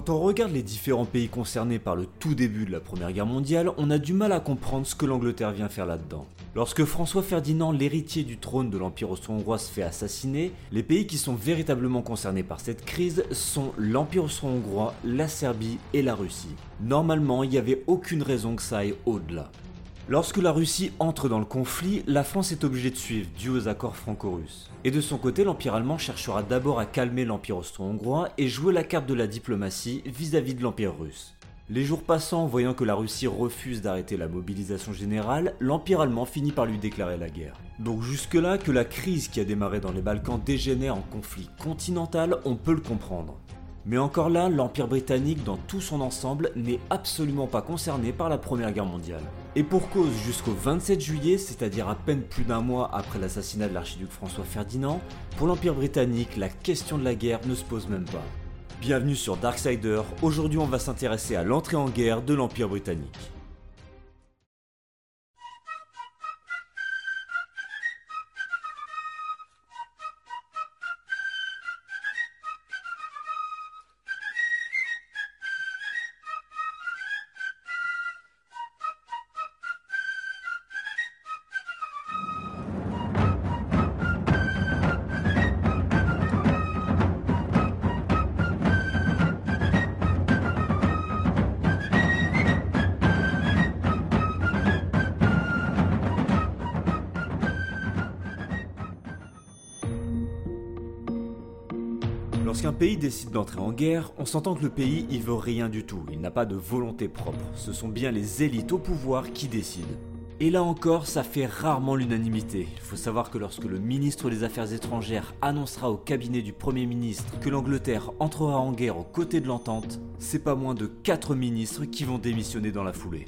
Quand on regarde les différents pays concernés par le tout début de la Première Guerre mondiale, on a du mal à comprendre ce que l'Angleterre vient faire là-dedans. Lorsque François Ferdinand, l'héritier du trône de l'Empire austro-hongrois, se fait assassiner, les pays qui sont véritablement concernés par cette crise sont l'Empire austro-hongrois, la Serbie et la Russie. Normalement, il n'y avait aucune raison que ça aille au-delà. Lorsque la Russie entre dans le conflit, la France est obligée de suivre, dû aux accords franco-russes. Et de son côté, l'Empire allemand cherchera d'abord à calmer l'Empire austro-hongrois et jouer la carte de la diplomatie vis-à-vis de l'Empire russe. Les jours passant, voyant que la Russie refuse d'arrêter la mobilisation générale, l'Empire allemand finit par lui déclarer la guerre. Donc jusque-là, que la crise qui a démarré dans les Balkans dégénère en conflit continental, on peut le comprendre. Mais encore là, l'Empire britannique dans tout son ensemble n'est absolument pas concerné par la Première Guerre mondiale. Et pour cause, jusqu'au 27 juillet, c'est-à-dire à peine plus d'un mois après l'assassinat de l'archiduc François Ferdinand, pour l'Empire britannique, la question de la guerre ne se pose même pas. Bienvenue sur Darksider, aujourd'hui on va s'intéresser à l'entrée en guerre de l'Empire britannique. Décide d'entrer en guerre, on s'entend que le pays y veut rien du tout, il n'a pas de volonté propre, ce sont bien les élites au pouvoir qui décident. Et là encore, ça fait rarement l'unanimité. Il faut savoir que lorsque le ministre des Affaires étrangères annoncera au cabinet du Premier ministre que l'Angleterre entrera en guerre aux côtés de l'entente, c'est pas moins de 4 ministres qui vont démissionner dans la foulée.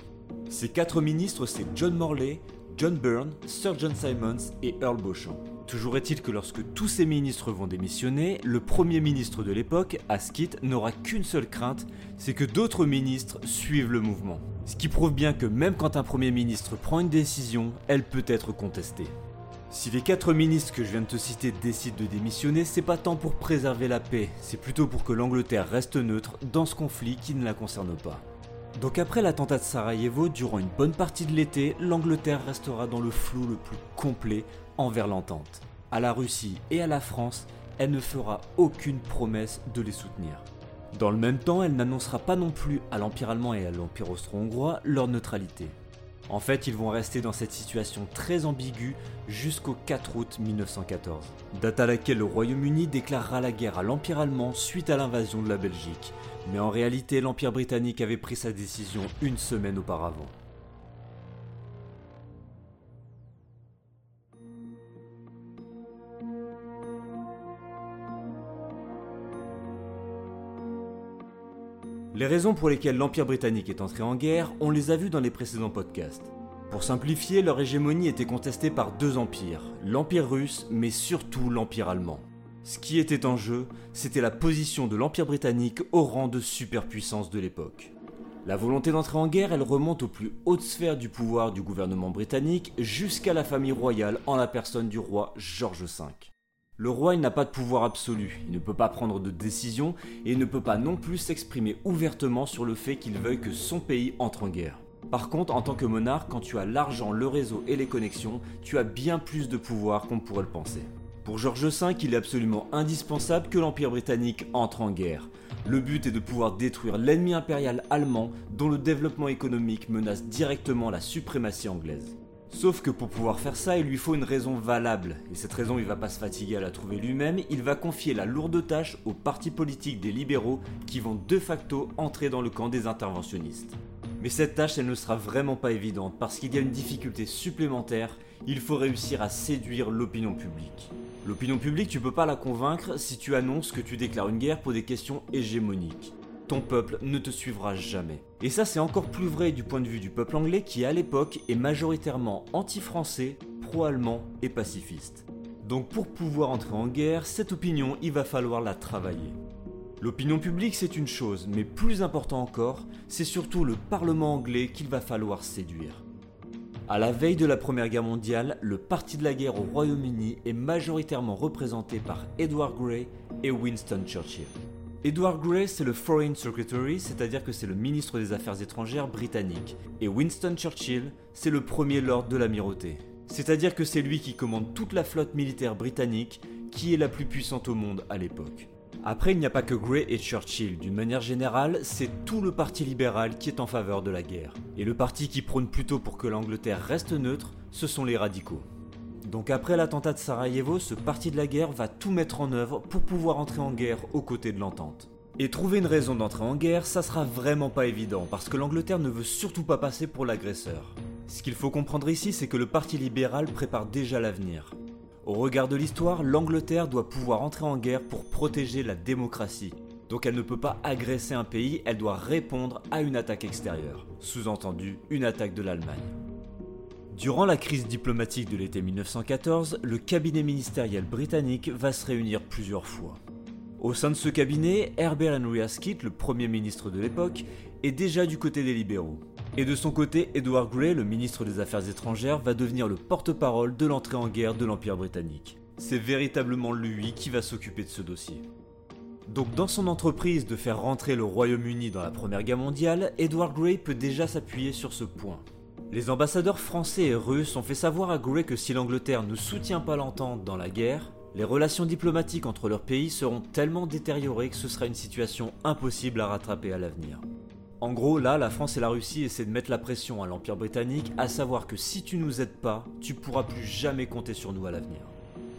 Ces 4 ministres, c'est John Morley, John Byrne, Sir John Simons et Earl Beauchamp. Toujours est-il que lorsque tous ces ministres vont démissionner, le Premier ministre de l'époque, Asquith, n'aura qu'une seule crainte, c'est que d'autres ministres suivent le mouvement. Ce qui prouve bien que même quand un Premier ministre prend une décision, elle peut être contestée. Si les quatre ministres que je viens de te citer décident de démissionner, c'est pas tant pour préserver la paix, c'est plutôt pour que l'Angleterre reste neutre dans ce conflit qui ne la concerne pas. Donc après l'attentat de Sarajevo, durant une bonne partie de l'été, l'Angleterre restera dans le flou le plus complet envers l'entente. À la Russie et à la France, elle ne fera aucune promesse de les soutenir. Dans le même temps, elle n'annoncera pas non plus à l'Empire allemand et à l'Empire austro-hongrois leur neutralité. En fait, ils vont rester dans cette situation très ambiguë jusqu'au 4 août 1914, date à laquelle le Royaume-Uni déclarera la guerre à l'Empire allemand suite à l'invasion de la Belgique. Mais en réalité, l'Empire britannique avait pris sa décision une semaine auparavant. Les raisons pour lesquelles l'Empire britannique est entré en guerre, on les a vues dans les précédents podcasts. Pour simplifier, leur hégémonie était contestée par deux empires, l'Empire russe, mais surtout l'Empire allemand. Ce qui était en jeu, c'était la position de l'Empire britannique au rang de superpuissance de l'époque. La volonté d'entrer en guerre, elle remonte aux plus hautes sphères du pouvoir du gouvernement britannique jusqu'à la famille royale en la personne du roi George V. Le roi, n'a pas de pouvoir absolu, il ne peut pas prendre de décision et il ne peut pas non plus s'exprimer ouvertement sur le fait qu'il veuille que son pays entre en guerre. Par contre, en tant que monarque, quand tu as l'argent, le réseau et les connexions, tu as bien plus de pouvoir qu'on pourrait le penser. Pour George V, il est absolument indispensable que l'Empire britannique entre en guerre. Le but est de pouvoir détruire l'ennemi impérial allemand dont le développement économique menace directement la suprématie anglaise. Sauf que pour pouvoir faire ça, il lui faut une raison valable, et cette raison il va pas se fatiguer à la trouver lui-même, il va confier la lourde tâche aux partis politiques des libéraux qui vont de facto entrer dans le camp des interventionnistes. Mais cette tâche elle ne sera vraiment pas évidente parce qu'il y a une difficulté supplémentaire, il faut réussir à séduire l'opinion publique. L'opinion publique tu peux pas la convaincre si tu annonces que tu déclares une guerre pour des questions hégémoniques ton peuple ne te suivra jamais. Et ça c'est encore plus vrai du point de vue du peuple anglais qui à l'époque est majoritairement anti-français, pro-allemand et pacifiste. Donc pour pouvoir entrer en guerre, cette opinion, il va falloir la travailler. L'opinion publique c'est une chose, mais plus important encore, c'est surtout le Parlement anglais qu'il va falloir séduire. À la veille de la Première Guerre mondiale, le parti de la guerre au Royaume-Uni est majoritairement représenté par Edward Grey et Winston Churchill. Edward Grey, c'est le Foreign Secretary, c'est-à-dire que c'est le ministre des Affaires étrangères britannique. Et Winston Churchill, c'est le premier lord de l'amirauté. C'est-à-dire que c'est lui qui commande toute la flotte militaire britannique, qui est la plus puissante au monde à l'époque. Après, il n'y a pas que Grey et Churchill. D'une manière générale, c'est tout le parti libéral qui est en faveur de la guerre. Et le parti qui prône plutôt pour que l'Angleterre reste neutre, ce sont les radicaux. Donc après l'attentat de Sarajevo, ce parti de la guerre va tout mettre en œuvre pour pouvoir entrer en guerre aux côtés de l'entente. Et trouver une raison d'entrer en guerre, ça sera vraiment pas évident, parce que l'Angleterre ne veut surtout pas passer pour l'agresseur. Ce qu'il faut comprendre ici, c'est que le Parti libéral prépare déjà l'avenir. Au regard de l'histoire, l'Angleterre doit pouvoir entrer en guerre pour protéger la démocratie. Donc elle ne peut pas agresser un pays, elle doit répondre à une attaque extérieure. Sous-entendu, une attaque de l'Allemagne. Durant la crise diplomatique de l'été 1914, le cabinet ministériel britannique va se réunir plusieurs fois. Au sein de ce cabinet, Herbert Henry Asquith, le premier ministre de l'époque, est déjà du côté des libéraux. Et de son côté, Edward Grey, le ministre des Affaires étrangères, va devenir le porte-parole de l'entrée en guerre de l'Empire britannique. C'est véritablement lui qui va s'occuper de ce dossier. Donc dans son entreprise de faire rentrer le Royaume-Uni dans la Première Guerre mondiale, Edward Grey peut déjà s'appuyer sur ce point. Les ambassadeurs français et russes ont fait savoir à Grey que si l'Angleterre ne soutient pas l'entente dans la guerre, les relations diplomatiques entre leurs pays seront tellement détériorées que ce sera une situation impossible à rattraper à l'avenir. En gros, là, la France et la Russie essaient de mettre la pression à l'Empire britannique, à savoir que si tu nous aides pas, tu pourras plus jamais compter sur nous à l'avenir.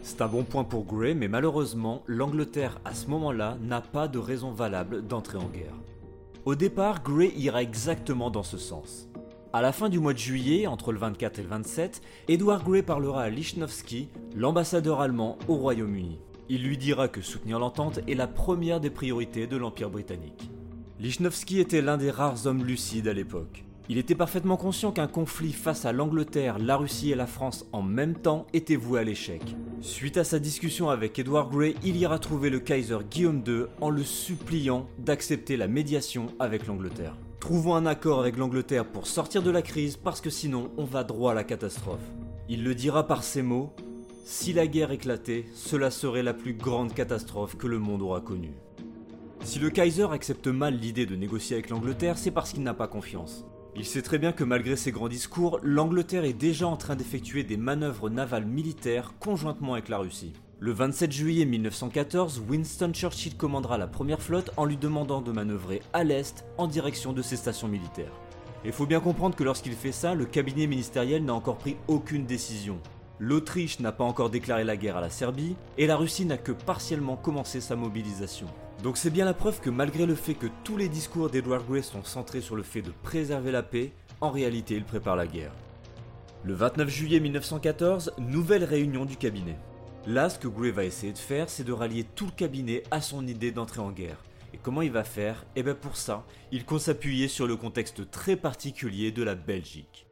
C'est un bon point pour Grey, mais malheureusement, l'Angleterre à ce moment-là n'a pas de raison valable d'entrer en guerre. Au départ, Grey ira exactement dans ce sens. À la fin du mois de juillet, entre le 24 et le 27, Edward Grey parlera à Lichnowsky, l'ambassadeur allemand au Royaume-Uni. Il lui dira que soutenir l'entente est la première des priorités de l'Empire britannique. Lichnowsky était l'un des rares hommes lucides à l'époque. Il était parfaitement conscient qu'un conflit face à l'Angleterre, la Russie et la France en même temps était voué à l'échec. Suite à sa discussion avec Edward Grey, il ira trouver le Kaiser Guillaume II en le suppliant d'accepter la médiation avec l'Angleterre. Trouvons un accord avec l'Angleterre pour sortir de la crise parce que sinon on va droit à la catastrophe. Il le dira par ces mots Si la guerre éclatait, cela serait la plus grande catastrophe que le monde aura connue. Si le Kaiser accepte mal l'idée de négocier avec l'Angleterre, c'est parce qu'il n'a pas confiance. Il sait très bien que malgré ses grands discours, l'Angleterre est déjà en train d'effectuer des manœuvres navales militaires conjointement avec la Russie. Le 27 juillet 1914, Winston Churchill commandera la première flotte en lui demandant de manœuvrer à l'est en direction de ses stations militaires. Il faut bien comprendre que lorsqu'il fait ça, le cabinet ministériel n'a encore pris aucune décision. L'Autriche n'a pas encore déclaré la guerre à la Serbie et la Russie n'a que partiellement commencé sa mobilisation. Donc c'est bien la preuve que malgré le fait que tous les discours d'Edward Grey sont centrés sur le fait de préserver la paix, en réalité il prépare la guerre. Le 29 juillet 1914, nouvelle réunion du cabinet. Là, ce que Grey va essayer de faire, c'est de rallier tout le cabinet à son idée d'entrer en guerre. Et comment il va faire? Eh bien pour ça, il compte s'appuyer sur le contexte très particulier de la Belgique.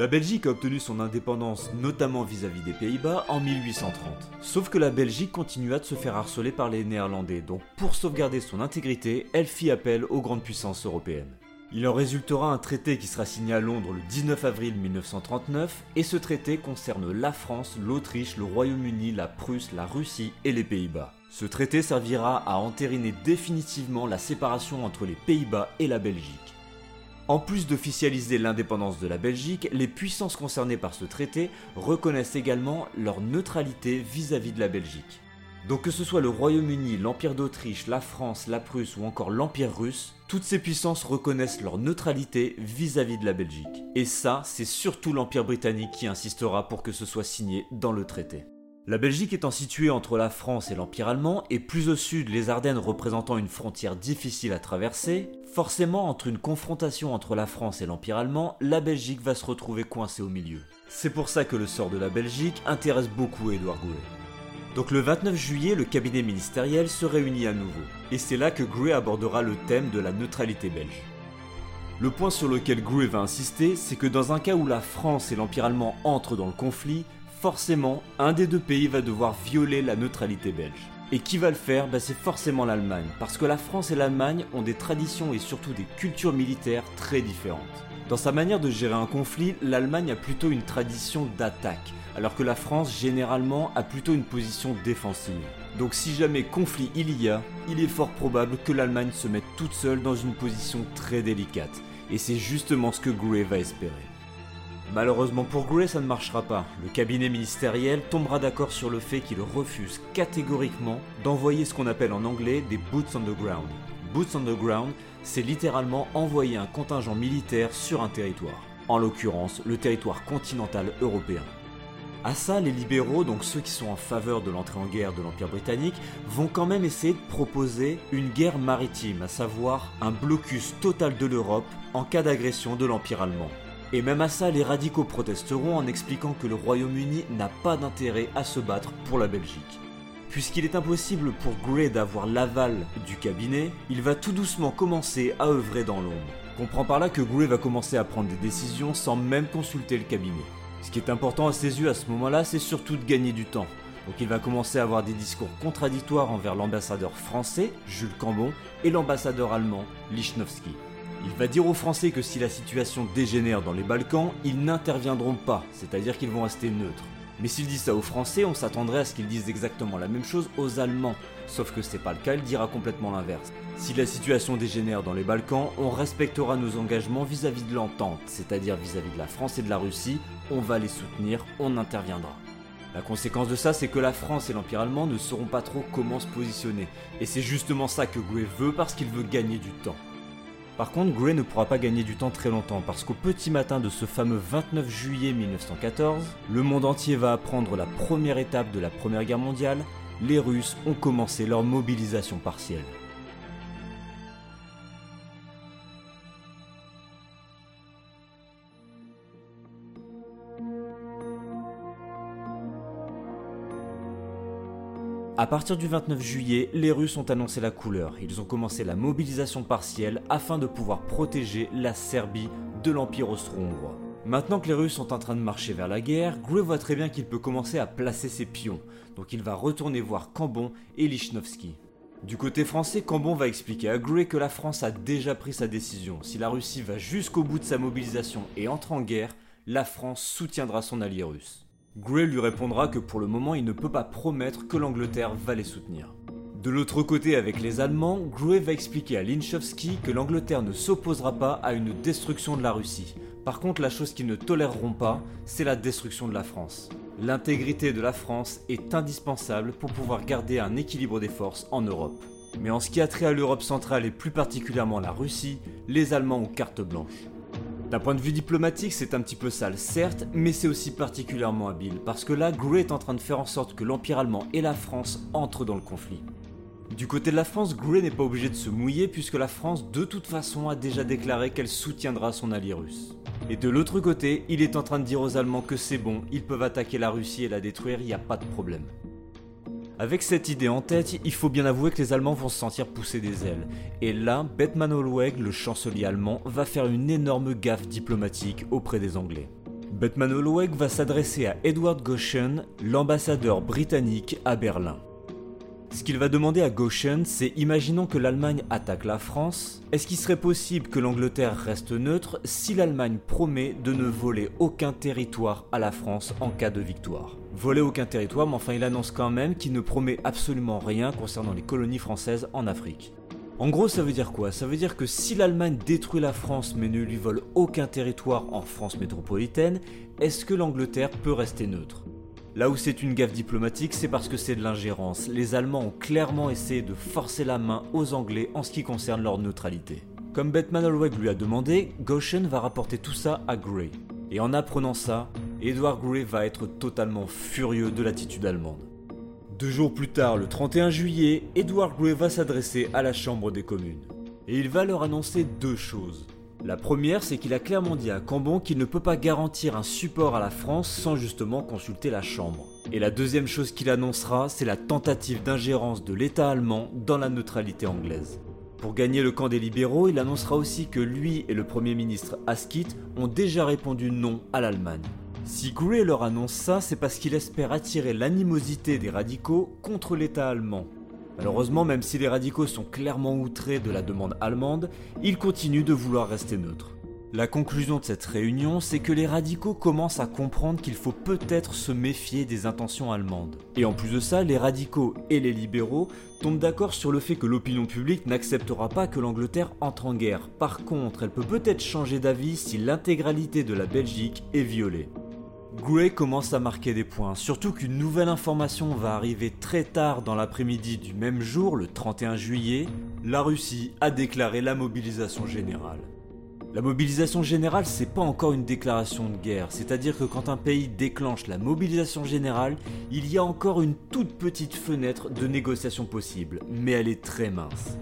La Belgique a obtenu son indépendance notamment vis-à-vis des Pays-Bas en 1830. Sauf que la Belgique continua de se faire harceler par les Néerlandais, donc pour sauvegarder son intégrité, elle fit appel aux grandes puissances européennes. Il en résultera un traité qui sera signé à Londres le 19 avril 1939, et ce traité concerne la France, l'Autriche, le Royaume-Uni, la Prusse, la Russie et les Pays-Bas. Ce traité servira à entériner définitivement la séparation entre les Pays-Bas et la Belgique. En plus d'officialiser l'indépendance de la Belgique, les puissances concernées par ce traité reconnaissent également leur neutralité vis-à-vis de la Belgique. Donc que ce soit le Royaume-Uni, l'Empire d'Autriche, la France, la Prusse ou encore l'Empire russe, toutes ces puissances reconnaissent leur neutralité vis-à-vis de la Belgique. Et ça, c'est surtout l'Empire britannique qui insistera pour que ce soit signé dans le traité. La Belgique étant située entre la France et l'Empire allemand, et plus au sud les Ardennes représentant une frontière difficile à traverser, forcément entre une confrontation entre la France et l'Empire allemand, la Belgique va se retrouver coincée au milieu. C'est pour ça que le sort de la Belgique intéresse beaucoup Edouard Goulet. Donc le 29 juillet, le cabinet ministériel se réunit à nouveau. Et c'est là que Gray abordera le thème de la neutralité belge. Le point sur lequel Gray va insister, c'est que dans un cas où la France et l'Empire allemand entrent dans le conflit, forcément, un des deux pays va devoir violer la neutralité belge. Et qui va le faire? Bah, C'est forcément l'Allemagne, parce que la France et l'Allemagne ont des traditions et surtout des cultures militaires très différentes. Dans sa manière de gérer un conflit, l'Allemagne a plutôt une tradition d'attaque, alors que la France généralement a plutôt une position défensive. Donc si jamais conflit il y a, il est fort probable que l'Allemagne se mette toute seule dans une position très délicate, et c'est justement ce que Gray va espérer. Malheureusement pour Gray, ça ne marchera pas. Le cabinet ministériel tombera d'accord sur le fait qu'il refuse catégoriquement d'envoyer ce qu'on appelle en anglais des boots on the ground. Boots on the ground, c'est littéralement envoyer un contingent militaire sur un territoire, en l'occurrence le territoire continental européen. À ça, les libéraux, donc ceux qui sont en faveur de l'entrée en guerre de l'Empire britannique, vont quand même essayer de proposer une guerre maritime, à savoir un blocus total de l'Europe en cas d'agression de l'Empire allemand. Et même à ça, les radicaux protesteront en expliquant que le Royaume-Uni n'a pas d'intérêt à se battre pour la Belgique. Puisqu'il est impossible pour Grey d'avoir l'aval du cabinet, il va tout doucement commencer à œuvrer dans l'ombre. Comprend par là que Grey va commencer à prendre des décisions sans même consulter le cabinet. Ce qui est important à ses yeux à ce moment-là, c'est surtout de gagner du temps. Donc il va commencer à avoir des discours contradictoires envers l'ambassadeur français, Jules Cambon, et l'ambassadeur allemand, Lichnowsky. Il va dire aux Français que si la situation dégénère dans les Balkans, ils n'interviendront pas, c'est-à-dire qu'ils vont rester neutres. Mais s'il dit ça aux Français, on s'attendrait à ce qu'ils disent exactement la même chose aux Allemands. Sauf que c'est pas le cas, il dira complètement l'inverse. Si la situation dégénère dans les Balkans, on respectera nos engagements vis-à-vis de l'entente, c'est-à-dire vis-à-vis de la France et de la Russie, on va les soutenir, on interviendra. La conséquence de ça, c'est que la France et l'Empire allemand ne sauront pas trop comment se positionner. Et c'est justement ça que Gouet veut parce qu'il veut gagner du temps. Par contre, Gray ne pourra pas gagner du temps très longtemps parce qu'au petit matin de ce fameux 29 juillet 1914, le monde entier va apprendre la première étape de la Première Guerre mondiale, les Russes ont commencé leur mobilisation partielle. A partir du 29 juillet, les Russes ont annoncé la couleur. Ils ont commencé la mobilisation partielle afin de pouvoir protéger la Serbie de l'Empire austro-hongrois. Maintenant que les Russes sont en train de marcher vers la guerre, Gray voit très bien qu'il peut commencer à placer ses pions, donc il va retourner voir Cambon et Lichnowsky. Du côté français, Cambon va expliquer à Gray que la France a déjà pris sa décision. Si la Russie va jusqu'au bout de sa mobilisation et entre en guerre, la France soutiendra son allié russe. Gray lui répondra que pour le moment il ne peut pas promettre que l'Angleterre va les soutenir. De l'autre côté, avec les Allemands, Gray va expliquer à Linchowski que l'Angleterre ne s'opposera pas à une destruction de la Russie. Par contre, la chose qu'ils ne toléreront pas, c'est la destruction de la France. L'intégrité de la France est indispensable pour pouvoir garder un équilibre des forces en Europe. Mais en ce qui a trait à l'Europe centrale et plus particulièrement la Russie, les Allemands ont carte blanche. D'un point de vue diplomatique, c'est un petit peu sale, certes, mais c'est aussi particulièrement habile, parce que là, Gray est en train de faire en sorte que l'Empire allemand et la France entrent dans le conflit. Du côté de la France, Gray n'est pas obligé de se mouiller puisque la France de toute façon a déjà déclaré qu'elle soutiendra son allié russe. Et de l'autre côté, il est en train de dire aux Allemands que c'est bon, ils peuvent attaquer la Russie et la détruire, il n'y a pas de problème. Avec cette idée en tête, il faut bien avouer que les Allemands vont se sentir pousser des ailes. Et là, Bettman Hollweg, le chancelier allemand, va faire une énorme gaffe diplomatique auprès des Anglais. Bettman Hollweg va s'adresser à Edward Goshen, l'ambassadeur britannique à Berlin. Ce qu'il va demander à Goshen, c'est imaginons que l'Allemagne attaque la France, est-ce qu'il serait possible que l'Angleterre reste neutre si l'Allemagne promet de ne voler aucun territoire à la France en cas de victoire? Voler aucun territoire, mais enfin il annonce quand même qu'il ne promet absolument rien concernant les colonies françaises en Afrique. En gros, ça veut dire quoi? Ça veut dire que si l'Allemagne détruit la France mais ne lui vole aucun territoire en France métropolitaine, est-ce que l'Angleterre peut rester neutre? Là où c'est une gaffe diplomatique, c'est parce que c'est de l'ingérence. Les Allemands ont clairement essayé de forcer la main aux Anglais en ce qui concerne leur neutralité. Comme Batman Holweg lui a demandé, Goshen va rapporter tout ça à Grey. Et en apprenant ça, Edward Grey va être totalement furieux de l'attitude allemande. Deux jours plus tard, le 31 juillet, Edward Grey va s'adresser à la Chambre des communes. Et il va leur annoncer deux choses. La première, c'est qu'il a clairement dit à Cambon qu'il ne peut pas garantir un support à la France sans justement consulter la Chambre. Et la deuxième chose qu'il annoncera, c'est la tentative d'ingérence de l'État allemand dans la neutralité anglaise. Pour gagner le camp des libéraux, il annoncera aussi que lui et le Premier ministre Asquith ont déjà répondu non à l'Allemagne. Si Gray leur annonce ça, c'est parce qu'il espère attirer l'animosité des radicaux contre l'État allemand, Malheureusement, même si les radicaux sont clairement outrés de la demande allemande, ils continuent de vouloir rester neutres. La conclusion de cette réunion, c'est que les radicaux commencent à comprendre qu'il faut peut-être se méfier des intentions allemandes. Et en plus de ça, les radicaux et les libéraux tombent d'accord sur le fait que l'opinion publique n'acceptera pas que l'Angleterre entre en guerre. Par contre, elle peut peut-être changer d'avis si l'intégralité de la Belgique est violée. Gray commence à marquer des points, surtout qu'une nouvelle information va arriver très tard dans l'après-midi du même jour, le 31 juillet, la Russie a déclaré la mobilisation générale. La mobilisation générale, c'est pas encore une déclaration de guerre, c'est-à-dire que quand un pays déclenche la mobilisation générale, il y a encore une toute petite fenêtre de négociation possible, mais elle est très mince.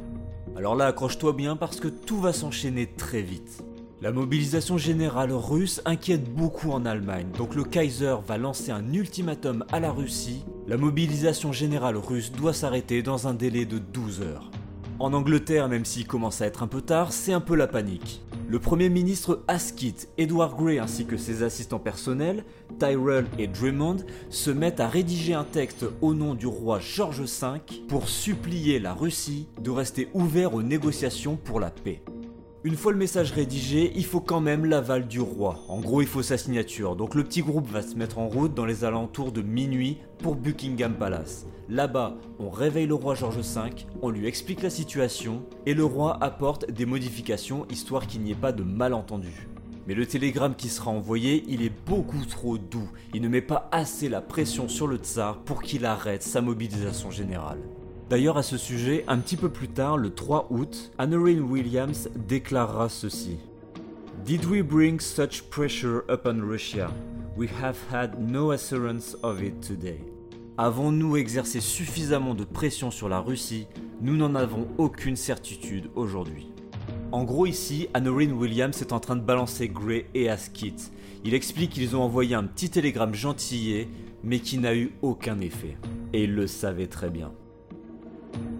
Alors là, accroche-toi bien parce que tout va s'enchaîner très vite. La mobilisation générale russe inquiète beaucoup en Allemagne, donc le Kaiser va lancer un ultimatum à la Russie. La mobilisation générale russe doit s'arrêter dans un délai de 12 heures. En Angleterre, même s'il commence à être un peu tard, c'est un peu la panique. Le Premier ministre Asquith, Edward Grey ainsi que ses assistants personnels, Tyrell et Drummond, se mettent à rédiger un texte au nom du roi George V pour supplier la Russie de rester ouvert aux négociations pour la paix. Une fois le message rédigé, il faut quand même l'aval du roi. En gros, il faut sa signature. Donc le petit groupe va se mettre en route dans les alentours de minuit pour Buckingham Palace. Là-bas, on réveille le roi George V, on lui explique la situation et le roi apporte des modifications histoire qu'il n'y ait pas de malentendu. Mais le télégramme qui sera envoyé, il est beaucoup trop doux. Il ne met pas assez la pression sur le tsar pour qu'il arrête sa mobilisation générale. D'ailleurs, à ce sujet, un petit peu plus tard, le 3 août, Anne-Marie Williams déclarera ceci. Did we bring such pressure upon Russia? We have had no assurance of it today. Avons-nous exercé suffisamment de pression sur la Russie? Nous n'en avons aucune certitude aujourd'hui. En gros ici, Anne-Marie Williams est en train de balancer Gray et Asquith. Il explique qu'ils ont envoyé un petit télégramme gentillé, mais qui n'a eu aucun effet. Et il le savait très bien.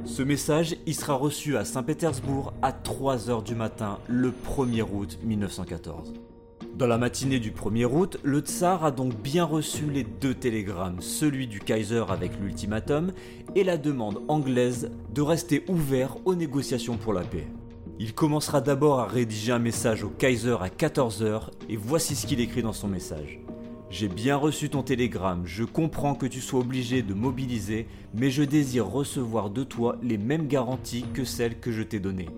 Ce message, il sera reçu à Saint-Pétersbourg à 3h du matin le 1er août 1914. Dans la matinée du 1er août, le tsar a donc bien reçu les deux télégrammes, celui du Kaiser avec l'ultimatum et la demande anglaise de rester ouvert aux négociations pour la paix. Il commencera d'abord à rédiger un message au Kaiser à 14h et voici ce qu'il écrit dans son message. J'ai bien reçu ton télégramme, je comprends que tu sois obligé de mobiliser, mais je désire recevoir de toi les mêmes garanties que celles que je t'ai données.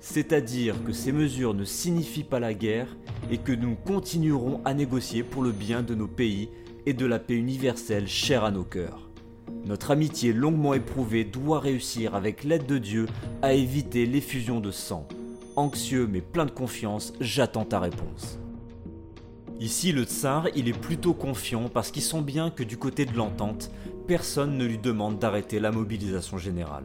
C'est-à-dire que ces mesures ne signifient pas la guerre et que nous continuerons à négocier pour le bien de nos pays et de la paix universelle chère à nos cœurs. Notre amitié longuement éprouvée doit réussir avec l'aide de Dieu à éviter l'effusion de sang. Anxieux mais plein de confiance, j'attends ta réponse. Ici, le tsar, il est plutôt confiant parce qu'il sent bien que du côté de l'entente, personne ne lui demande d'arrêter la mobilisation générale.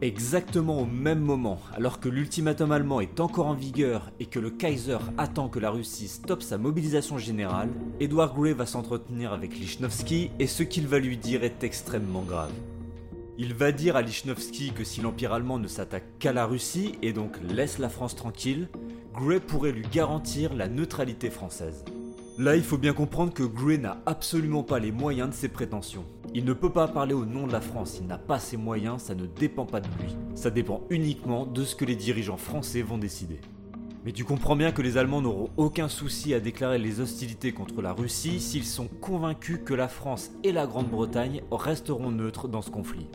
Exactement au même moment, alors que l'ultimatum allemand est encore en vigueur et que le Kaiser attend que la Russie stoppe sa mobilisation générale, Edward Grey va s'entretenir avec Lichnowsky et ce qu'il va lui dire est extrêmement grave. Il va dire à Lichnowsky que si l'Empire allemand ne s'attaque qu'à la Russie et donc laisse la France tranquille, Grey pourrait lui garantir la neutralité française. Là, il faut bien comprendre que Gray n'a absolument pas les moyens de ses prétentions. Il ne peut pas parler au nom de la France, il n'a pas ses moyens, ça ne dépend pas de lui. Ça dépend uniquement de ce que les dirigeants français vont décider. Mais tu comprends bien que les Allemands n'auront aucun souci à déclarer les hostilités contre la Russie s'ils sont convaincus que la France et la Grande-Bretagne resteront neutres dans ce conflit.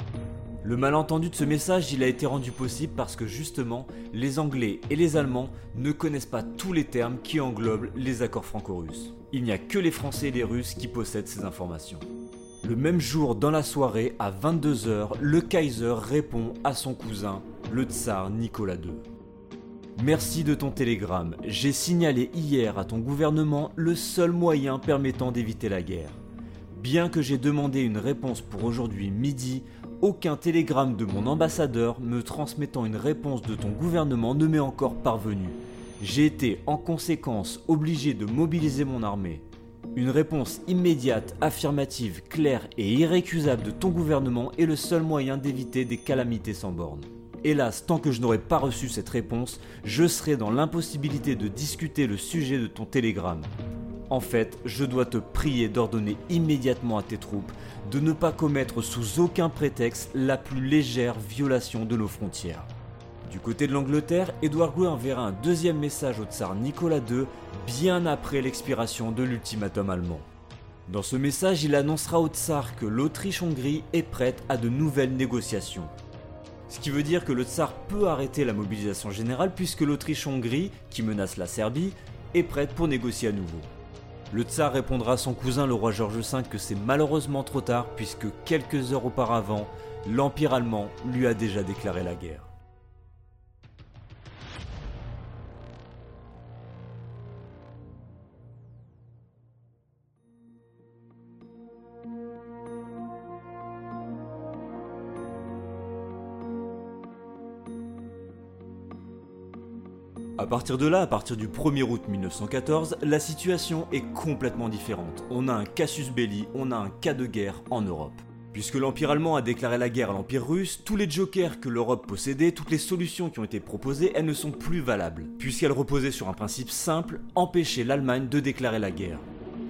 Le malentendu de ce message, il a été rendu possible parce que justement, les Anglais et les Allemands ne connaissent pas tous les termes qui englobent les accords franco-russes. Il n'y a que les Français et les Russes qui possèdent ces informations. Le même jour, dans la soirée, à 22h, le Kaiser répond à son cousin, le tsar Nicolas II. Merci de ton télégramme. J'ai signalé hier à ton gouvernement le seul moyen permettant d'éviter la guerre. Bien que j'ai demandé une réponse pour aujourd'hui midi, aucun télégramme de mon ambassadeur me transmettant une réponse de ton gouvernement ne m'est encore parvenu. J'ai été en conséquence obligé de mobiliser mon armée. Une réponse immédiate, affirmative, claire et irrécusable de ton gouvernement est le seul moyen d'éviter des calamités sans bornes. Hélas, tant que je n'aurai pas reçu cette réponse, je serai dans l'impossibilité de discuter le sujet de ton télégramme. En fait, je dois te prier d'ordonner immédiatement à tes troupes de ne pas commettre sous aucun prétexte la plus légère violation de nos frontières. Du côté de l'Angleterre, Édouard Grey enverra un deuxième message au tsar Nicolas II bien après l'expiration de l'ultimatum allemand. Dans ce message, il annoncera au tsar que l'Autriche-Hongrie est prête à de nouvelles négociations. Ce qui veut dire que le tsar peut arrêter la mobilisation générale puisque l'Autriche-Hongrie, qui menace la Serbie, est prête pour négocier à nouveau. Le tsar répondra à son cousin le roi George V que c'est malheureusement trop tard puisque quelques heures auparavant, l'Empire allemand lui a déjà déclaré la guerre. Partir de là, à partir du 1er août 1914, la situation est complètement différente. On a un casus belli, on a un cas de guerre en Europe. Puisque l'Empire allemand a déclaré la guerre à l'Empire russe, tous les jokers que l'Europe possédait, toutes les solutions qui ont été proposées, elles ne sont plus valables, puisqu'elles reposaient sur un principe simple, empêcher l'Allemagne de déclarer la guerre.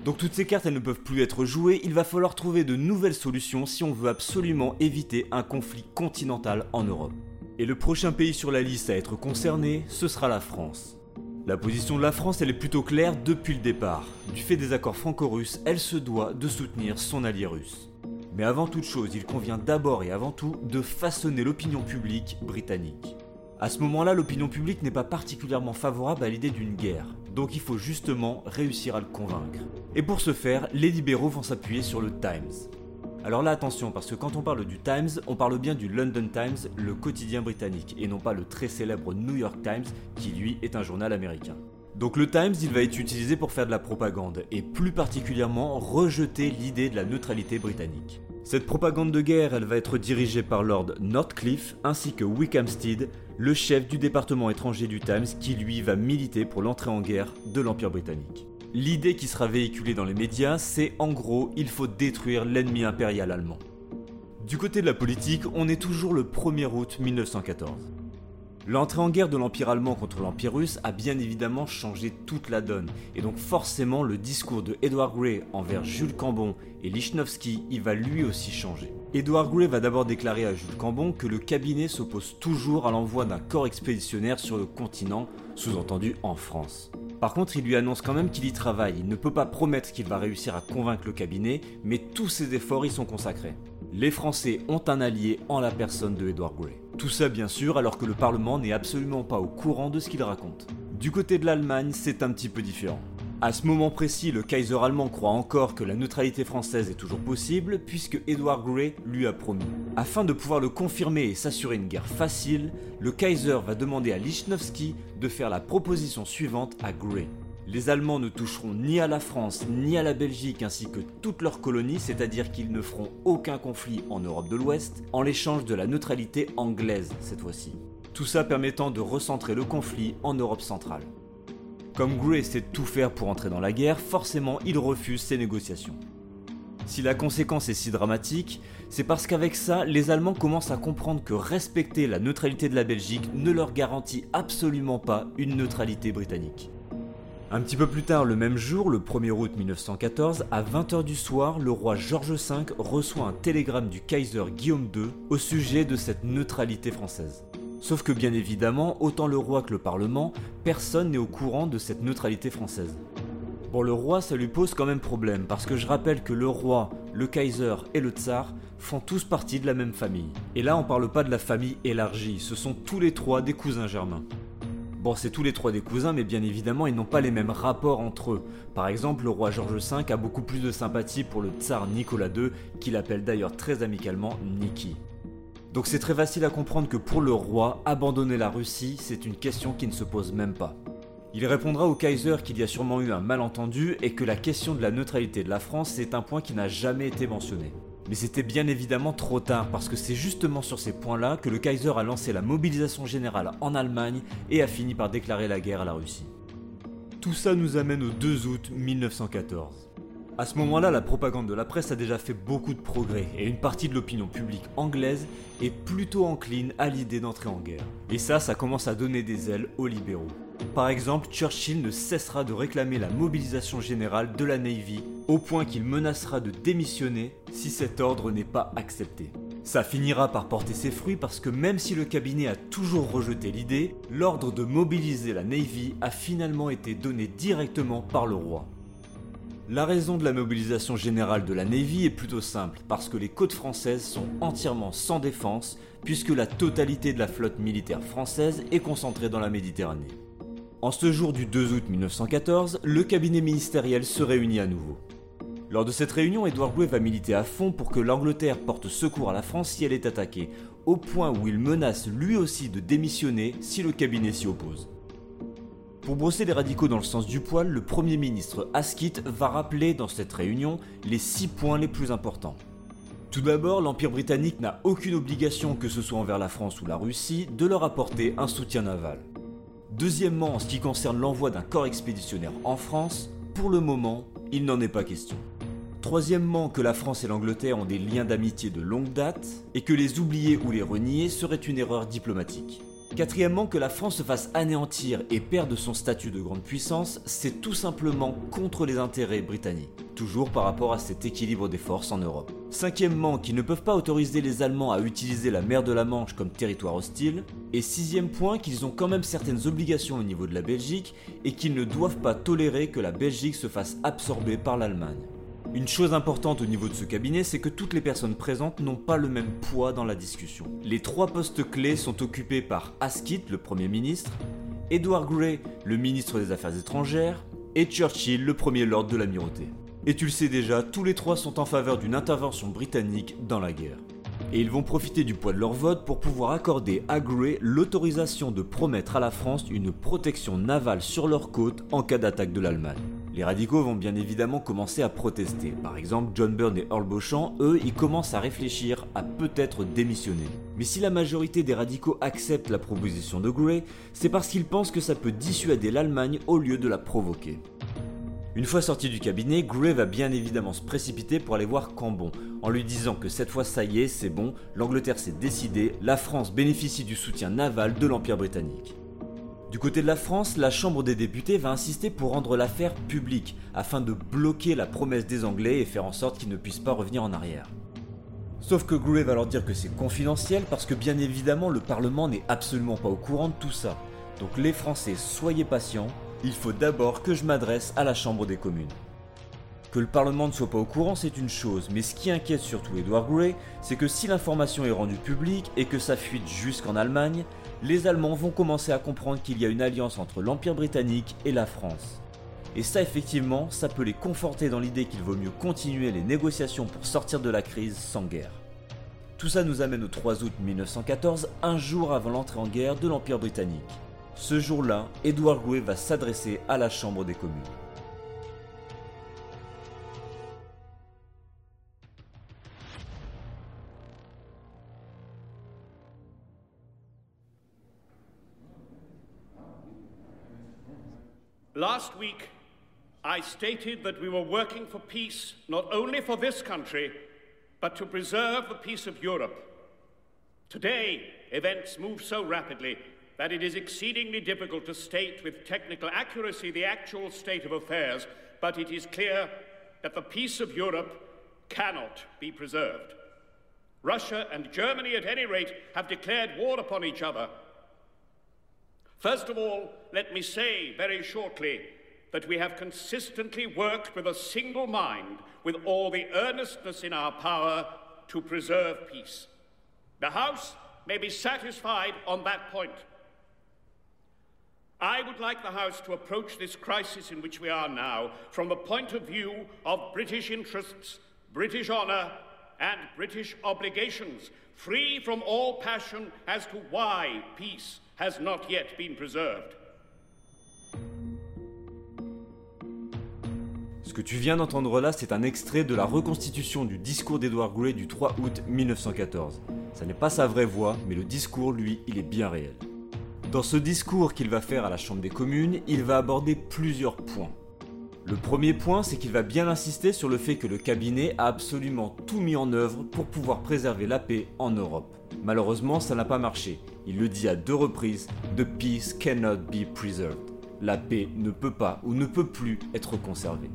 Donc toutes ces cartes elles ne peuvent plus être jouées, il va falloir trouver de nouvelles solutions si on veut absolument éviter un conflit continental en Europe. Et le prochain pays sur la liste à être concerné, ce sera la France. La position de la France, elle est plutôt claire depuis le départ. Du fait des accords franco-russes, elle se doit de soutenir son allié russe. Mais avant toute chose, il convient d'abord et avant tout de façonner l'opinion publique britannique. À ce moment-là, l'opinion publique n'est pas particulièrement favorable à l'idée d'une guerre, donc il faut justement réussir à le convaincre. Et pour ce faire, les libéraux vont s'appuyer sur le Times. Alors là attention, parce que quand on parle du Times, on parle bien du London Times, le quotidien britannique, et non pas le très célèbre New York Times, qui lui est un journal américain. Donc le Times, il va être utilisé pour faire de la propagande, et plus particulièrement rejeter l'idée de la neutralité britannique. Cette propagande de guerre, elle va être dirigée par Lord Northcliffe ainsi que Wickham Steed, le chef du département étranger du Times qui lui va militer pour l'entrée en guerre de l'Empire britannique. L'idée qui sera véhiculée dans les médias, c'est en gros, il faut détruire l'ennemi impérial allemand. Du côté de la politique, on est toujours le 1er août 1914. L'entrée en guerre de l'Empire allemand contre l'Empire russe a bien évidemment changé toute la donne, et donc forcément le discours de Edward Grey envers Jules Cambon et Lichnowsky, il va lui aussi changer. Edward Grey va d'abord déclarer à Jules Cambon que le cabinet s'oppose toujours à l'envoi d'un corps expéditionnaire sur le continent, sous-entendu en France. Par contre, il lui annonce quand même qu'il y travaille. Il ne peut pas promettre qu'il va réussir à convaincre le cabinet, mais tous ses efforts y sont consacrés. Les Français ont un allié en la personne de Edward Grey. Tout ça bien sûr alors que le Parlement n'est absolument pas au courant de ce qu'il raconte. Du côté de l'Allemagne, c'est un petit peu différent. À ce moment précis, le Kaiser allemand croit encore que la neutralité française est toujours possible, puisque Edward Grey lui a promis. Afin de pouvoir le confirmer et s'assurer une guerre facile, le Kaiser va demander à Lichnowsky de faire la proposition suivante à Grey. Les Allemands ne toucheront ni à la France ni à la Belgique ainsi que toutes leurs colonies, c'est-à-dire qu'ils ne feront aucun conflit en Europe de l'Ouest, en l'échange de la neutralité anglaise cette fois-ci. Tout ça permettant de recentrer le conflit en Europe centrale. Comme Gray de tout faire pour entrer dans la guerre, forcément il refuse ces négociations. Si la conséquence est si dramatique, c'est parce qu'avec ça, les Allemands commencent à comprendre que respecter la neutralité de la Belgique ne leur garantit absolument pas une neutralité britannique. Un petit peu plus tard, le même jour, le 1er août 1914, à 20h du soir, le roi George V reçoit un télégramme du Kaiser Guillaume II au sujet de cette neutralité française. Sauf que bien évidemment, autant le roi que le Parlement, personne n'est au courant de cette neutralité française. Bon, le roi, ça lui pose quand même problème, parce que je rappelle que le roi, le Kaiser et le Tsar font tous partie de la même famille. Et là, on parle pas de la famille élargie, ce sont tous les trois des cousins germains. Bon, c'est tous les trois des cousins, mais bien évidemment, ils n'ont pas les mêmes rapports entre eux. Par exemple, le roi George V a beaucoup plus de sympathie pour le tsar Nicolas II, qu'il appelle d'ailleurs très amicalement Niki. Donc c'est très facile à comprendre que pour le roi, abandonner la Russie, c'est une question qui ne se pose même pas. Il répondra au Kaiser qu'il y a sûrement eu un malentendu et que la question de la neutralité de la France, c'est un point qui n'a jamais été mentionné. Mais c'était bien évidemment trop tard parce que c'est justement sur ces points-là que le Kaiser a lancé la mobilisation générale en Allemagne et a fini par déclarer la guerre à la Russie. Tout ça nous amène au 2 août 1914. À ce moment-là, la propagande de la presse a déjà fait beaucoup de progrès et une partie de l'opinion publique anglaise est plutôt encline à l'idée d'entrer en guerre. Et ça, ça commence à donner des ailes aux libéraux. Par exemple, Churchill ne cessera de réclamer la mobilisation générale de la Navy au point qu'il menacera de démissionner si cet ordre n'est pas accepté. Ça finira par porter ses fruits parce que même si le cabinet a toujours rejeté l'idée, l'ordre de mobiliser la Navy a finalement été donné directement par le roi. La raison de la mobilisation générale de la Navy est plutôt simple, parce que les côtes françaises sont entièrement sans défense, puisque la totalité de la flotte militaire française est concentrée dans la Méditerranée. En ce jour du 2 août 1914, le cabinet ministériel se réunit à nouveau. Lors de cette réunion, Edward Grey va militer à fond pour que l'Angleterre porte secours à la France si elle est attaquée, au point où il menace lui aussi de démissionner si le cabinet s'y oppose. Pour brosser les radicaux dans le sens du poil, le Premier ministre Asquith va rappeler dans cette réunion les six points les plus importants. Tout d'abord, l'Empire britannique n'a aucune obligation, que ce soit envers la France ou la Russie, de leur apporter un soutien naval. Deuxièmement, en ce qui concerne l'envoi d'un corps expéditionnaire en France, pour le moment, il n'en est pas question. Troisièmement, que la France et l'Angleterre ont des liens d'amitié de longue date, et que les oublier ou les renier serait une erreur diplomatique. Quatrièmement, que la France se fasse anéantir et perde son statut de grande puissance, c'est tout simplement contre les intérêts britanniques, toujours par rapport à cet équilibre des forces en Europe. Cinquièmement, qu'ils ne peuvent pas autoriser les Allemands à utiliser la mer de la Manche comme territoire hostile. Et sixième point, qu'ils ont quand même certaines obligations au niveau de la Belgique et qu'ils ne doivent pas tolérer que la Belgique se fasse absorber par l'Allemagne. Une chose importante au niveau de ce cabinet, c'est que toutes les personnes présentes n'ont pas le même poids dans la discussion. Les trois postes clés sont occupés par Asquith, le Premier ministre, Edward Grey, le ministre des Affaires étrangères, et Churchill, le Premier Lord de l'Amirauté. Et tu le sais déjà, tous les trois sont en faveur d'une intervention britannique dans la guerre. Et ils vont profiter du poids de leur vote pour pouvoir accorder à Grey l'autorisation de promettre à la France une protection navale sur leurs côtes en cas d'attaque de l'Allemagne. Les radicaux vont bien évidemment commencer à protester. Par exemple, John Byrne et Earl Beauchamp, eux, ils commencent à réfléchir à peut-être démissionner. Mais si la majorité des radicaux acceptent la proposition de Gray, c'est parce qu'ils pensent que ça peut dissuader l'Allemagne au lieu de la provoquer. Une fois sorti du cabinet, Gray va bien évidemment se précipiter pour aller voir Cambon, en lui disant que cette fois ça y est, c'est bon, l'Angleterre s'est décidée, la France bénéficie du soutien naval de l'Empire britannique. Du côté de la France, la Chambre des députés va insister pour rendre l'affaire publique, afin de bloquer la promesse des Anglais et faire en sorte qu'ils ne puissent pas revenir en arrière. Sauf que Gray va leur dire que c'est confidentiel parce que bien évidemment le Parlement n'est absolument pas au courant de tout ça. Donc les Français, soyez patients, il faut d'abord que je m'adresse à la Chambre des communes. Que le Parlement ne soit pas au courant, c'est une chose, mais ce qui inquiète surtout Edward Grey, c'est que si l'information est rendue publique et que ça fuite jusqu'en Allemagne, les Allemands vont commencer à comprendre qu'il y a une alliance entre l'Empire britannique et la France. Et ça effectivement, ça peut les conforter dans l'idée qu'il vaut mieux continuer les négociations pour sortir de la crise sans guerre. Tout ça nous amène au 3 août 1914, un jour avant l'entrée en guerre de l'Empire britannique. Ce jour-là, Edward Grey va s'adresser à la Chambre des communes. Last week, I stated that we were working for peace not only for this country, but to preserve the peace of Europe. Today, events move so rapidly that it is exceedingly difficult to state with technical accuracy the actual state of affairs, but it is clear that the peace of Europe cannot be preserved. Russia and Germany, at any rate, have declared war upon each other First of all, let me say very shortly that we have consistently worked with a single mind, with all the earnestness in our power to preserve peace. The House may be satisfied on that point. I would like the House to approach this crisis in which we are now from the point of view of British interests, British honour, and British obligations, free from all passion as to why peace has not yet been preserved. Ce que tu viens d'entendre là, c'est un extrait de la reconstitution du discours d'Edward Grey du 3 août 1914. Ça n'est pas sa vraie voix, mais le discours, lui, il est bien réel. Dans ce discours qu'il va faire à la Chambre des communes, il va aborder plusieurs points. Le premier point, c'est qu'il va bien insister sur le fait que le cabinet a absolument tout mis en œuvre pour pouvoir préserver la paix en Europe. Malheureusement, ça n'a pas marché. Il le dit à deux reprises, The peace cannot be preserved. La paix ne peut pas ou ne peut plus être conservée.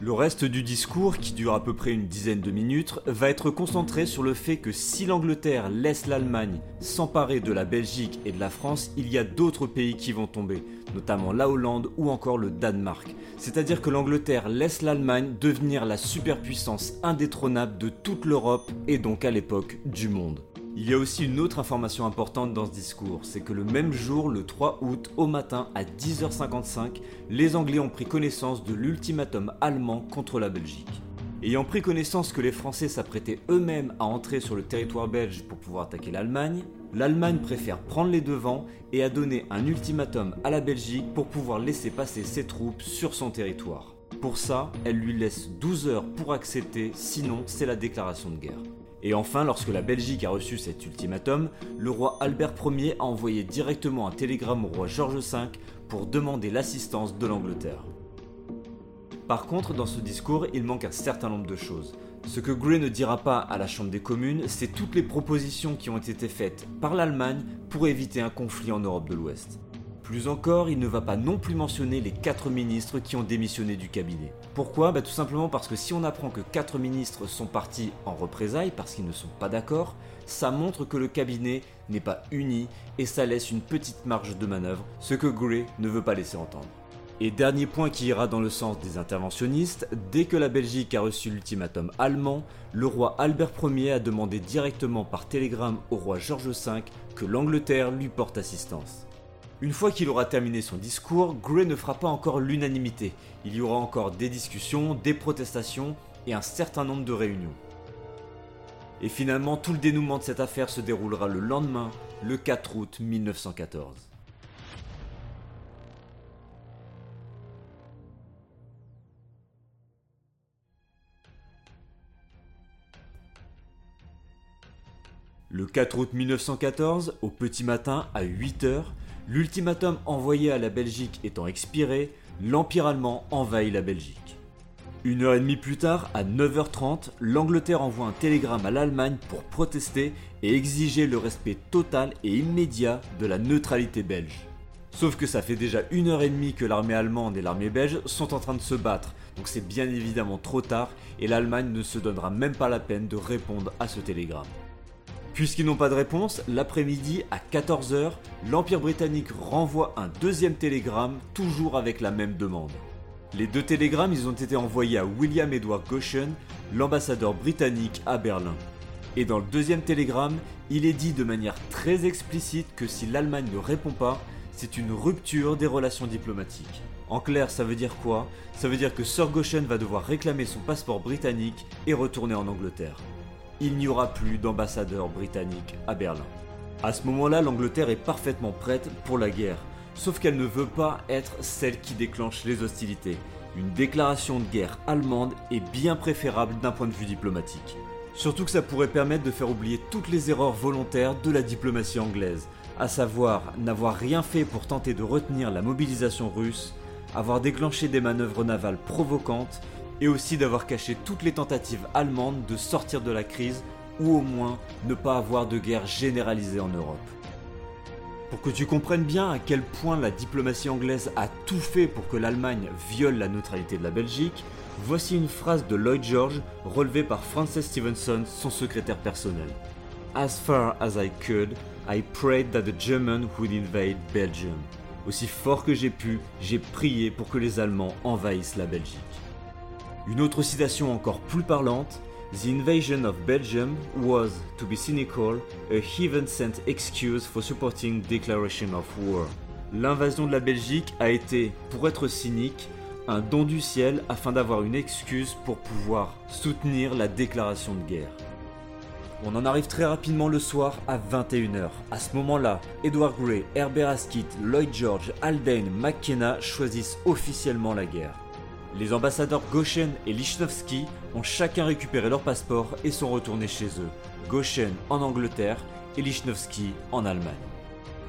Le reste du discours, qui dure à peu près une dizaine de minutes, va être concentré sur le fait que si l'Angleterre laisse l'Allemagne s'emparer de la Belgique et de la France, il y a d'autres pays qui vont tomber, notamment la Hollande ou encore le Danemark. C'est-à-dire que l'Angleterre laisse l'Allemagne devenir la superpuissance indétrônable de toute l'Europe et donc à l'époque du monde. Il y a aussi une autre information importante dans ce discours, c'est que le même jour, le 3 août, au matin à 10h55, les Anglais ont pris connaissance de l'ultimatum allemand contre la Belgique. Ayant pris connaissance que les Français s'apprêtaient eux-mêmes à entrer sur le territoire belge pour pouvoir attaquer l'Allemagne, l'Allemagne préfère prendre les devants et a donné un ultimatum à la Belgique pour pouvoir laisser passer ses troupes sur son territoire. Pour ça, elle lui laisse 12 heures pour accepter, sinon c'est la déclaration de guerre. Et enfin, lorsque la Belgique a reçu cet ultimatum, le roi Albert Ier a envoyé directement un télégramme au roi George V pour demander l'assistance de l'Angleterre. Par contre, dans ce discours, il manque un certain nombre de choses. Ce que Grey ne dira pas à la Chambre des communes, c'est toutes les propositions qui ont été faites par l'Allemagne pour éviter un conflit en Europe de l'Ouest. Plus encore, il ne va pas non plus mentionner les quatre ministres qui ont démissionné du cabinet. Pourquoi? Bah, Tout simplement parce que si on apprend que quatre ministres sont partis en représailles parce qu'ils ne sont pas d'accord, ça montre que le cabinet n'est pas uni et ça laisse une petite marge de manœuvre, ce que Gray ne veut pas laisser entendre. Et dernier point qui ira dans le sens des interventionnistes, dès que la Belgique a reçu l'ultimatum allemand, le roi Albert Ier a demandé directement par télégramme au roi George V que l'Angleterre lui porte assistance. Une fois qu'il aura terminé son discours, Gray ne fera pas encore l'unanimité. Il y aura encore des discussions, des protestations et un certain nombre de réunions. Et finalement, tout le dénouement de cette affaire se déroulera le lendemain, le 4 août 1914. Le 4 août 1914, au petit matin, à 8h, L'ultimatum envoyé à la Belgique étant expiré, l'Empire allemand envahit la Belgique. Une heure et demie plus tard, à 9h30, l'Angleterre envoie un télégramme à l'Allemagne pour protester et exiger le respect total et immédiat de la neutralité belge. Sauf que ça fait déjà une heure et demie que l'armée allemande et l'armée belge sont en train de se battre, donc c'est bien évidemment trop tard et l'Allemagne ne se donnera même pas la peine de répondre à ce télégramme. Puisqu'ils n'ont pas de réponse, l'après-midi à 14h, l'Empire britannique renvoie un deuxième télégramme, toujours avec la même demande. Les deux télégrammes, ils ont été envoyés à William Edward Goshen, l'ambassadeur britannique à Berlin. Et dans le deuxième télégramme, il est dit de manière très explicite que si l'Allemagne ne répond pas, c'est une rupture des relations diplomatiques. En clair, ça veut dire quoi? Ça veut dire que Sir Goshen va devoir réclamer son passeport britannique et retourner en Angleterre il n'y aura plus d'ambassadeur britannique à Berlin. À ce moment-là, l'Angleterre est parfaitement prête pour la guerre, sauf qu'elle ne veut pas être celle qui déclenche les hostilités. Une déclaration de guerre allemande est bien préférable d'un point de vue diplomatique. Surtout que ça pourrait permettre de faire oublier toutes les erreurs volontaires de la diplomatie anglaise, à savoir n'avoir rien fait pour tenter de retenir la mobilisation russe, avoir déclenché des manœuvres navales provocantes et aussi d'avoir caché toutes les tentatives allemandes de sortir de la crise ou au moins ne pas avoir de guerre généralisée en Europe. Pour que tu comprennes bien à quel point la diplomatie anglaise a tout fait pour que l'Allemagne viole la neutralité de la Belgique, voici une phrase de Lloyd George relevée par Frances Stevenson, son secrétaire personnel. As far as I could, I prayed that the Germans would invade Belgium. Aussi fort que j'ai pu, j'ai prié pour que les Allemands envahissent la Belgique. Une autre citation encore plus parlante The invasion of Belgium was, to be cynical, a heaven sent excuse for supporting declaration of war. L'invasion de la Belgique a été, pour être cynique, un don du ciel afin d'avoir une excuse pour pouvoir soutenir la déclaration de guerre. On en arrive très rapidement le soir à 21h. À ce moment-là, Edward Grey, Herbert Asquith, Lloyd George, Haldane, McKenna choisissent officiellement la guerre. Les ambassadeurs Goshen et Lichnowsky ont chacun récupéré leur passeport et sont retournés chez eux, Goshen en Angleterre et Lichnowsky en Allemagne.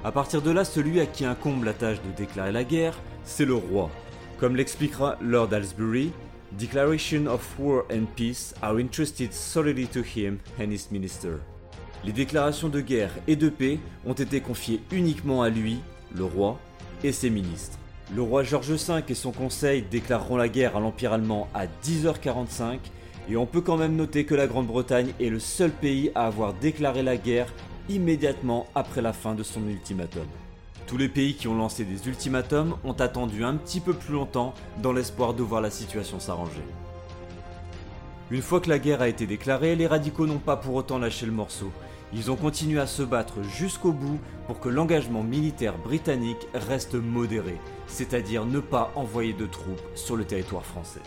A partir de là, celui à qui incombe la tâche de déclarer la guerre, c'est le roi. Comme l'expliquera Lord Aylesbury, Declaration of War and Peace are entrusted solely to him and his minister. Les déclarations de guerre et de paix ont été confiées uniquement à lui, le roi, et ses ministres. Le roi George V et son conseil déclareront la guerre à l'Empire allemand à 10h45 et on peut quand même noter que la Grande-Bretagne est le seul pays à avoir déclaré la guerre immédiatement après la fin de son ultimatum. Tous les pays qui ont lancé des ultimatums ont attendu un petit peu plus longtemps dans l'espoir de voir la situation s'arranger. Une fois que la guerre a été déclarée, les radicaux n'ont pas pour autant lâché le morceau. Ils ont continué à se battre jusqu'au bout pour que l'engagement militaire britannique reste modéré, c'est-à-dire ne pas envoyer de troupes sur le territoire français.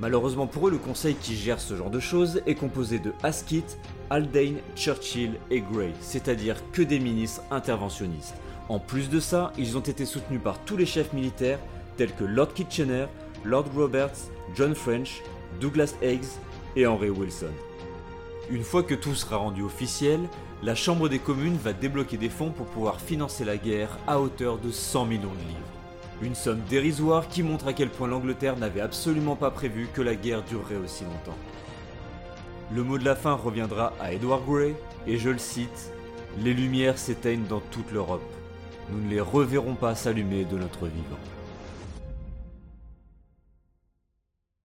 Malheureusement pour eux, le conseil qui gère ce genre de choses est composé de Asquith, Haldane, Churchill et Grey, c'est-à-dire que des ministres interventionnistes. En plus de ça, ils ont été soutenus par tous les chefs militaires tels que Lord Kitchener, Lord Roberts, John French, Douglas Haig et Henry Wilson. Une fois que tout sera rendu officiel, la Chambre des communes va débloquer des fonds pour pouvoir financer la guerre à hauteur de 100 millions de livres. Une somme dérisoire qui montre à quel point l'Angleterre n'avait absolument pas prévu que la guerre durerait aussi longtemps. Le mot de la fin reviendra à Edward Grey, et je le cite, Les lumières s'éteignent dans toute l'Europe. Nous ne les reverrons pas s'allumer de notre vivant.